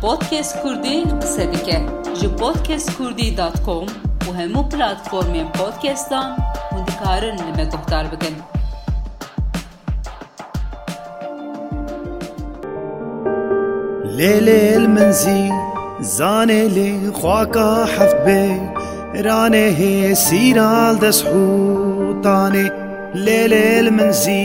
Podcast Kurdî qise dike ji podcastkurdî.com û hemû platformên podcastan hûn dikarin li me guhdar bikin. Lêlêl min zî zanê lê xwaka heft bê Ranê hê sîral dest hûtanê Lêlêl min zî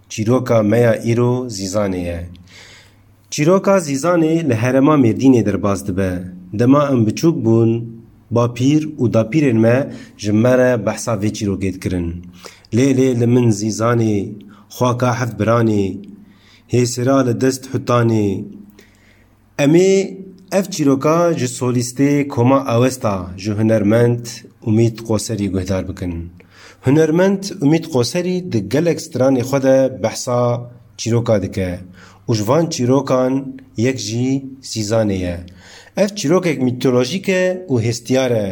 Çîroka me ya îro Zîzanê ye. Çîroka Zîzanê li herêma Mêrdînê derbas dibe. Dema em biçûk bûn, bapîr û dapîrên me ji me re behsa vê çîrokê dikirin. Lê lê li min Zîzanê, xwaka heft biranê, hêsira li dest hutanê, Em ê ev çîroka ji solîstê Koma Awesta ji hunermend Umît Qoserî guhdar bikin. Hunermend Umît Qoserî di gelek stranê xwe de behsa çîroka dike û ji van çîrokan yek jî Sîzanê ye. Ev çîrokek mîtolojîk e û hestiyar e.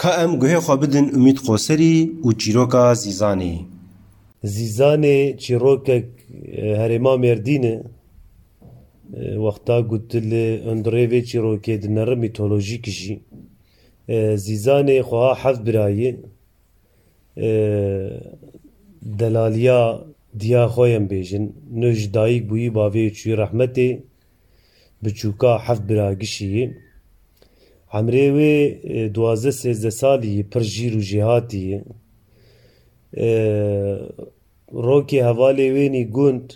Ka em guhê xwe bidin Umît Qoserî û çîroka Zîzanê. Zîzanê çîrokek herêma Mêrdîn e. Wexta ku tu li hundirê vê çîrokê di nere mîtolojîk jî, Zîzanê xweha heft birayê delaliya diya xwe yên bêjin. Nuh ji dayik bûyî bavê yê çûyî rehmetê, biçûka heft bira gişî yê. Emrê wê duwazdeh sêzdeh salî yê, pir jîr û jêhatî yê. Rokê hevalê wênî gund.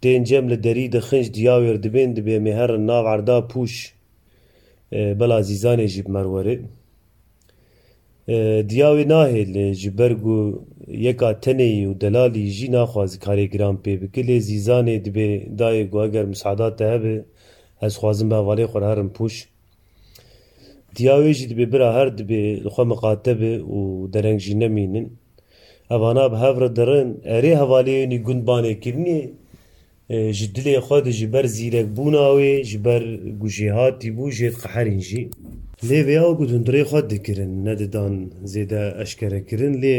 Tên cem li derî de xinc diyawêr dibên dibê me herin nav erda pûş bel azîzanê jî bi me re were. Diya wê nahê lê ji ber ku yeka tenê yî û delal î jî naxwaze karê giran pê bike lê zîzanê dibê dayê ku eger musada te hebe ez xwazim bi hevalê xwe re herim pûş. Diya wê jî dibê bira her dibê li xwe miqate be û dereng jî nemînin. Evana bi hev re dirin, erê hevalêyonî gund banê kirinê ji dilê xwe di ji ber zîrek bûna wê, ji ber ku jêhatî bû jê diqeherîn jî. Lê vê ew ku hundirê xwe dikirin ne didan zêde eşkere kirin lê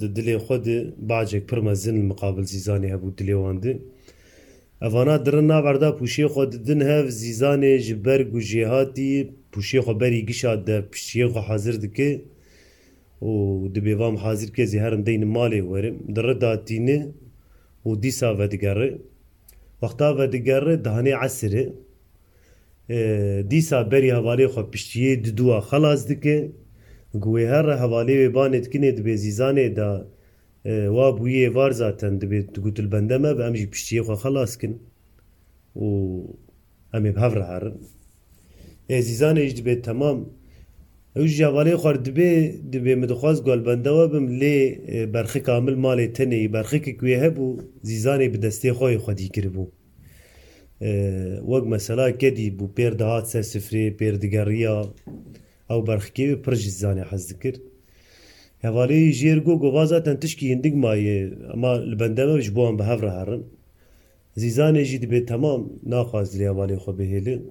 di dilê xwe di behcek pir mezin li miqabil Zîzanê hebû dilê wan di. Evana dirin nav erda pûşê xwe didin hev, Zîzanê ji ber ku jêhatî pûşê xwe berî gişa de piştiyê xwe hazir dike, Û di bêvam hazîr ke zî herim deyni malê werim, di ri da tîni û dîsa vedigeri. Wexta vedigeri dihanê esiri. Dîsa berî hevalê xwe piştîyê diduwa xelas dike. Ku wê herre hevalê wê banê dikinê dibê zî zanê da wa bûyê var zaten dibê digot li bende me be em jî piştîyê xwe xelas kin. Û. Em ê bi hev re herin. Êzîzan ê jî dibê temam. Ew jî ya valeyê xwe re dibê, dibê min dixwaz guelbende we bim lê berxê kamil malê tenê yî. Berxêkê ku yê hebû Zîzanê bi destê xwe yê xwedî kiribû. Wek mesela kedî bû pêr dihat ser sifrê, pêr digeriya. Ew berxikê wê pir ji Zîzanê hez dikir. Hevalê yî jêr got, got va zaten tişkî hindik mayê. Ema li bende me ji bo em bi hev re herin. Zîzanê jî dibê temam naxwaz rêya malê xwe bihêlin.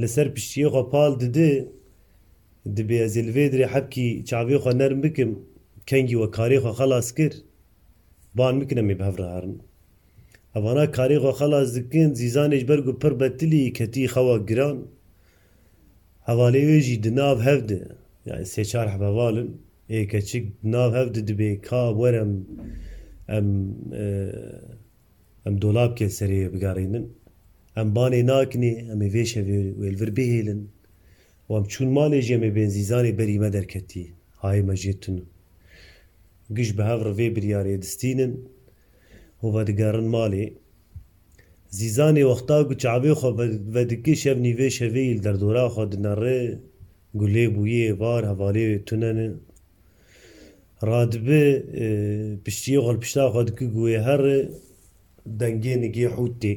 Li ser piştiyê xwe pal dide. Dibê ez ê li vê dirê hebkî çavê xwe nerm bikim. Kengî we karê xwe xelas kir. Ban bikin em ê bi hev re herin. Evana karê xwe xelas dikin, Zîzanê ji ber ku pir betilî ketî xewa giran. Hevalê wê jî di nav hev de, yanî sê çar heb heval in, ê keçik di nav hev de dibê ka were em Em dolabkên serê wê bigerînin. Em banê nakinê, em ê vê şevê wê li vir bihêlin. Wan çûn malê jî em ê bên zîzanê berî me derketî. Hayê me jê tun in. Giş bi hev re vê biryarê distînin û vedigerin malê. Zîzanê wexta ku çavê xwe vedike şevnî vê şevê yî li derdora xwe dinere, gulê bûyê êvar hevalê wê tune ne. Radibi piştiyê xwelpişta xwe dikir ku wê her dengê nigê hût tê.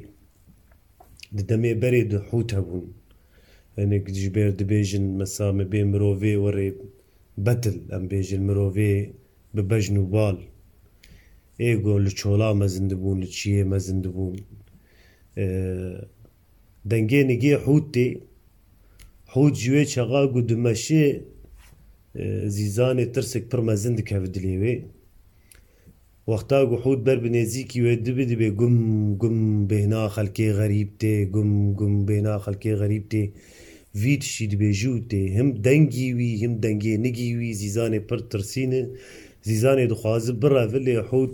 Di demê berê de hût hebûn. Hinek ji ber dibêjin mesa me bê mirovê were betil em bêjin mirovê bi bejn û bal. Ê got li çola me zindibûn li çiyê me zindibûn. Dengê nigê hût tê. Hût ji wê çaxa ku dimeşê zî zanê tirsek pir mezin dikeve dilê wê. Wexta ku hût ber bi nêzîkî wê dibe dibe gum gum bêhna xelkê xerîb tê, gum gum bêhna xelkê xerîb tê. Vî tiştî dibêje û tê. Him dengî wî him dengê nigî wî zî zanê pir tirsîn in. Zî zanê dixwaze birev lê hût.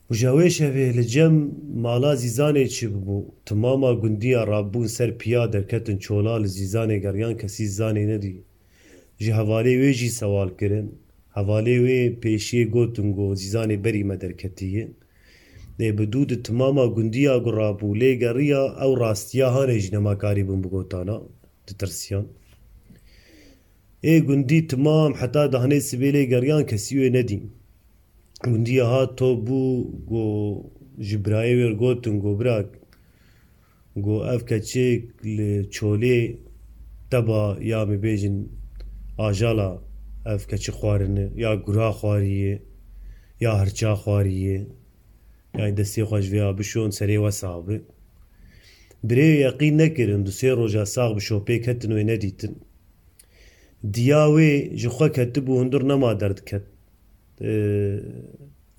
Û ja wê şevê li cem mala Zîzanê çi bû? Timama gundiya rabûn ser piya derketin çola li Zîzanê geriyan kesî zanê nedî. Ji hevalê wê jî sewal kirin. Hevalê wê pêşiyê gotin go Zîzanê berî me derketiye. Lê bi dû di timama gundiya ku rabû lê geriya ew rastiya hanê ji dema karî bûn bigotana. Ditirsiyan. Ê gundî timam heta danê sibê lê geriyan kesî wê nedîn. Gundiya hat to bû go ji birayê wê re gotin go bira go ev keçik li çolê teba ya me bêjin ajala ev keçik xwarine ya gura xwariye ya hirça xwariye yanî destê xwe ji vê a bişon serê we sax be. Birê yeqîn nekirin du sê roja sax bi şopê ketin wê nedîtin. Diya wê ji xwe ketibû hundir nema derdiket.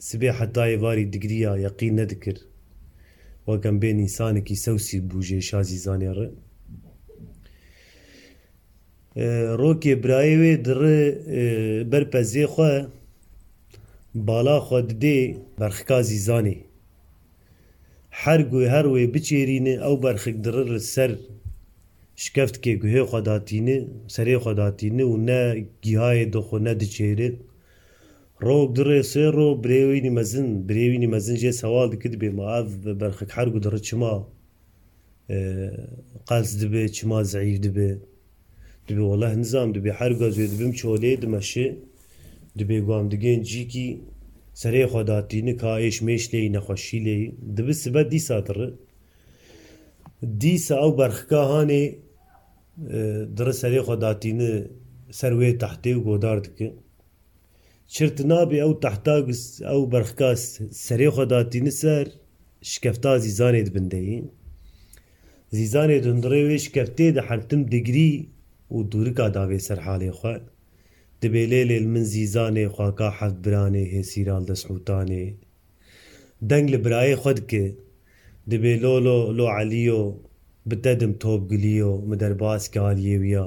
Sibê hetayê varî digiriya yeqîn nedikir. Wek em bên însanekî sewsî bû jê şazî zanê ri. Rokê birayê wê di ri ber pezê xwe bala xwe didê berxika zîzanê. Her guh her wê biçêrîne ew berxik dirir li ser şikeftkê guhê xwe datîne serê xwe datîne û ne gîhayê di xwe ne diçêre. Rok du rê sê ro birêwînî mezin birêwînî mezin jê sewal dikir dibê ma ev berxik her guh dirir çima qels dibe çima zîîf dibe. Dibê weleh nizam dibê her gazûyê dibim çolê dimeşi dibê gu em digên cîkî sereyê xwe datî nika êş mêş lêyî nexweşî lêyî dibi sibe dîsa diri dîsa ew berxika hanê diri serê xwe datîni ser wê tahtê û godar diki. Çirt nabê ew tahta ku ew berxka serê xwe da tîni ser şikefta Zîzanê di bin de ye. Zîzanê dundirê wê şikeftê di hertim digrî û dûrika davê ser halê xwe. Dibê lê lêl min Zîzanê xwaka heft biranê hê Sîral Desthutanê. Deng li birayê xwe dike. Dibê lolo lo Elîyo, bi te dim Topgilîyo, mi derbas ke aliyê wî ya.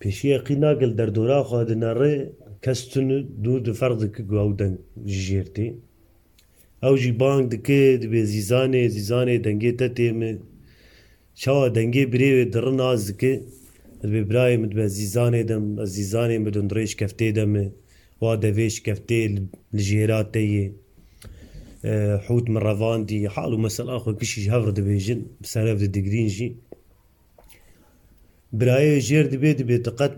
Pêşiya qînagil derdora xwe dine rê, kes tun û dûr di ferq dike ku ew deng ji jêr tê. Ew jî bang dike dibê Zîzanê, Zîzanê dengê te tê mi. Çawa dengê birê wê di rin az dike, dibê birayê min dibe Zîzanê de mi, ez Zîzanê me dondurê şikeftê de mi, wa devê şikeftê li jêra te yê. Hût min revandî, hal û mesela xwe kişî ji hev re dibêjin, bi serev didigrîn jî. Birayê jêr dibê dibê tu qet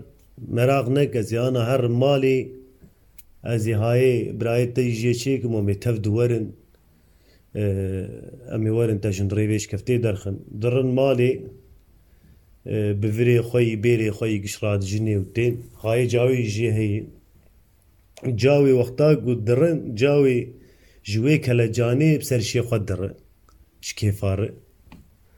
meraq neke ez ê ana herim malê ez ê hayê birayê te jî jê çêkim em ê tev diwerin em ê werin te jindirê vê şikeftê derxin. Dirin malê bi virê xwe yî bêrê xwe yî giş radijinê û tên. Hayê cawê jî jê heyê. Cawê wexta ku dirin cawê ji wê kelecanê bi ser şê xwe dirin ji kêfa re.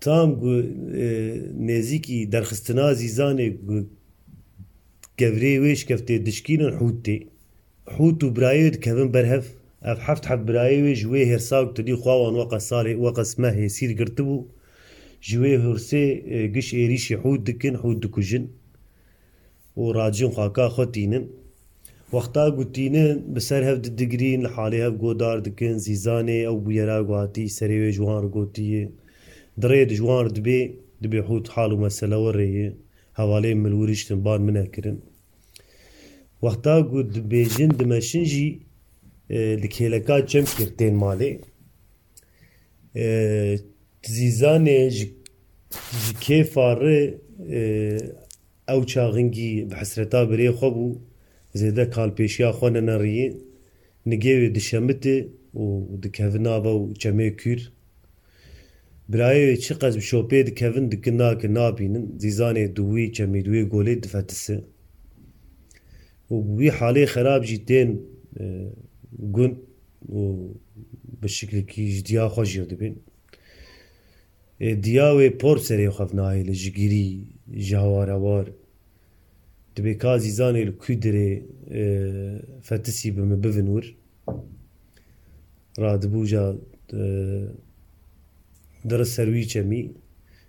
Tam ku nêzîkî derxistina Zîzanê ku gevrê wê şikeftê dişkînin Hût tê. Hût û birayê wê dikevin ber hev. Ev heft hev birayê wê ji wê hêrsa ku tilî xwe wan weqas salê weqas mehê sîr girtibû, ji wê hûrsê giş êrîşî Hût dikin, Hût dikujin. û racîn xaka xwe tînin. Wexta ku tînin, bi ser hev didigirîn, li halê hev godar dikin, zîzanê ew bûyera ku hatî serê wê ji wan re gotiye, di rê de ji wan re dibê, di bêhûd hal û mesele we rê ye, hevalên min wir hiştin bar min e kirin. Wexta ku dibêjin dimeşin jî, li kêleka çem kir tên malê. Zîzanê ji kêfa re ew çaxingî bi hesreta birê xwe bû, zêde kalpêşiya xwe neneriyê. Nigê wê dişemite û dikeve nava û çemê kûr. Birayê wê çi qas bi şopê dikevin dikina ke nabînin. Zîzanê di wî çemê di wê golê difetise û bi wî halê xerab jî tên gund. û bi şiklekî ji diya xwe jêr dibin. Ê diya wê por serê xwe vinayê li jigirî ji hawarhawar dibê ka zîzanê li kû dirê fetisî bi min bivin wir. Radibû ja diris ser wî çemî.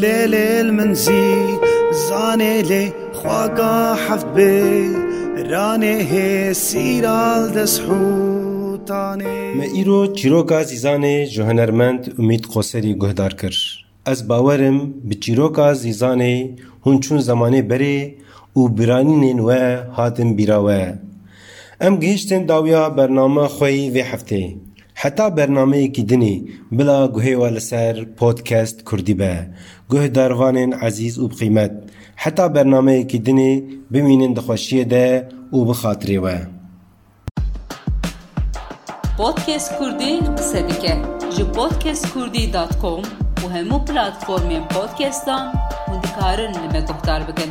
Lê lêl min zî zanê lê xwa ga heft bê ranê hê sîral deshûtanê. Me îro çîroka Zîzanê ji hunermend Umît Qoserî guhdar kir. Ez bawer im bi çîroka Zîzanê hûn çûn zemanê berê û biranînên we hatin bîra we. Em gihiştin dawiya bername xwe yê vê heftê. Heta bernameyekî din î, bila guhê we li ser Podcast Kurdî be. Guh darvanên ezîz û biqîmet, heta bernameyekî din î, bimînin di xweşiyê de û bi xatirê we. Podcast Kurdî qise dike ji podcastkurdî dot com û hemû platformên podcastan hûn dikarin li me guhdar bikin.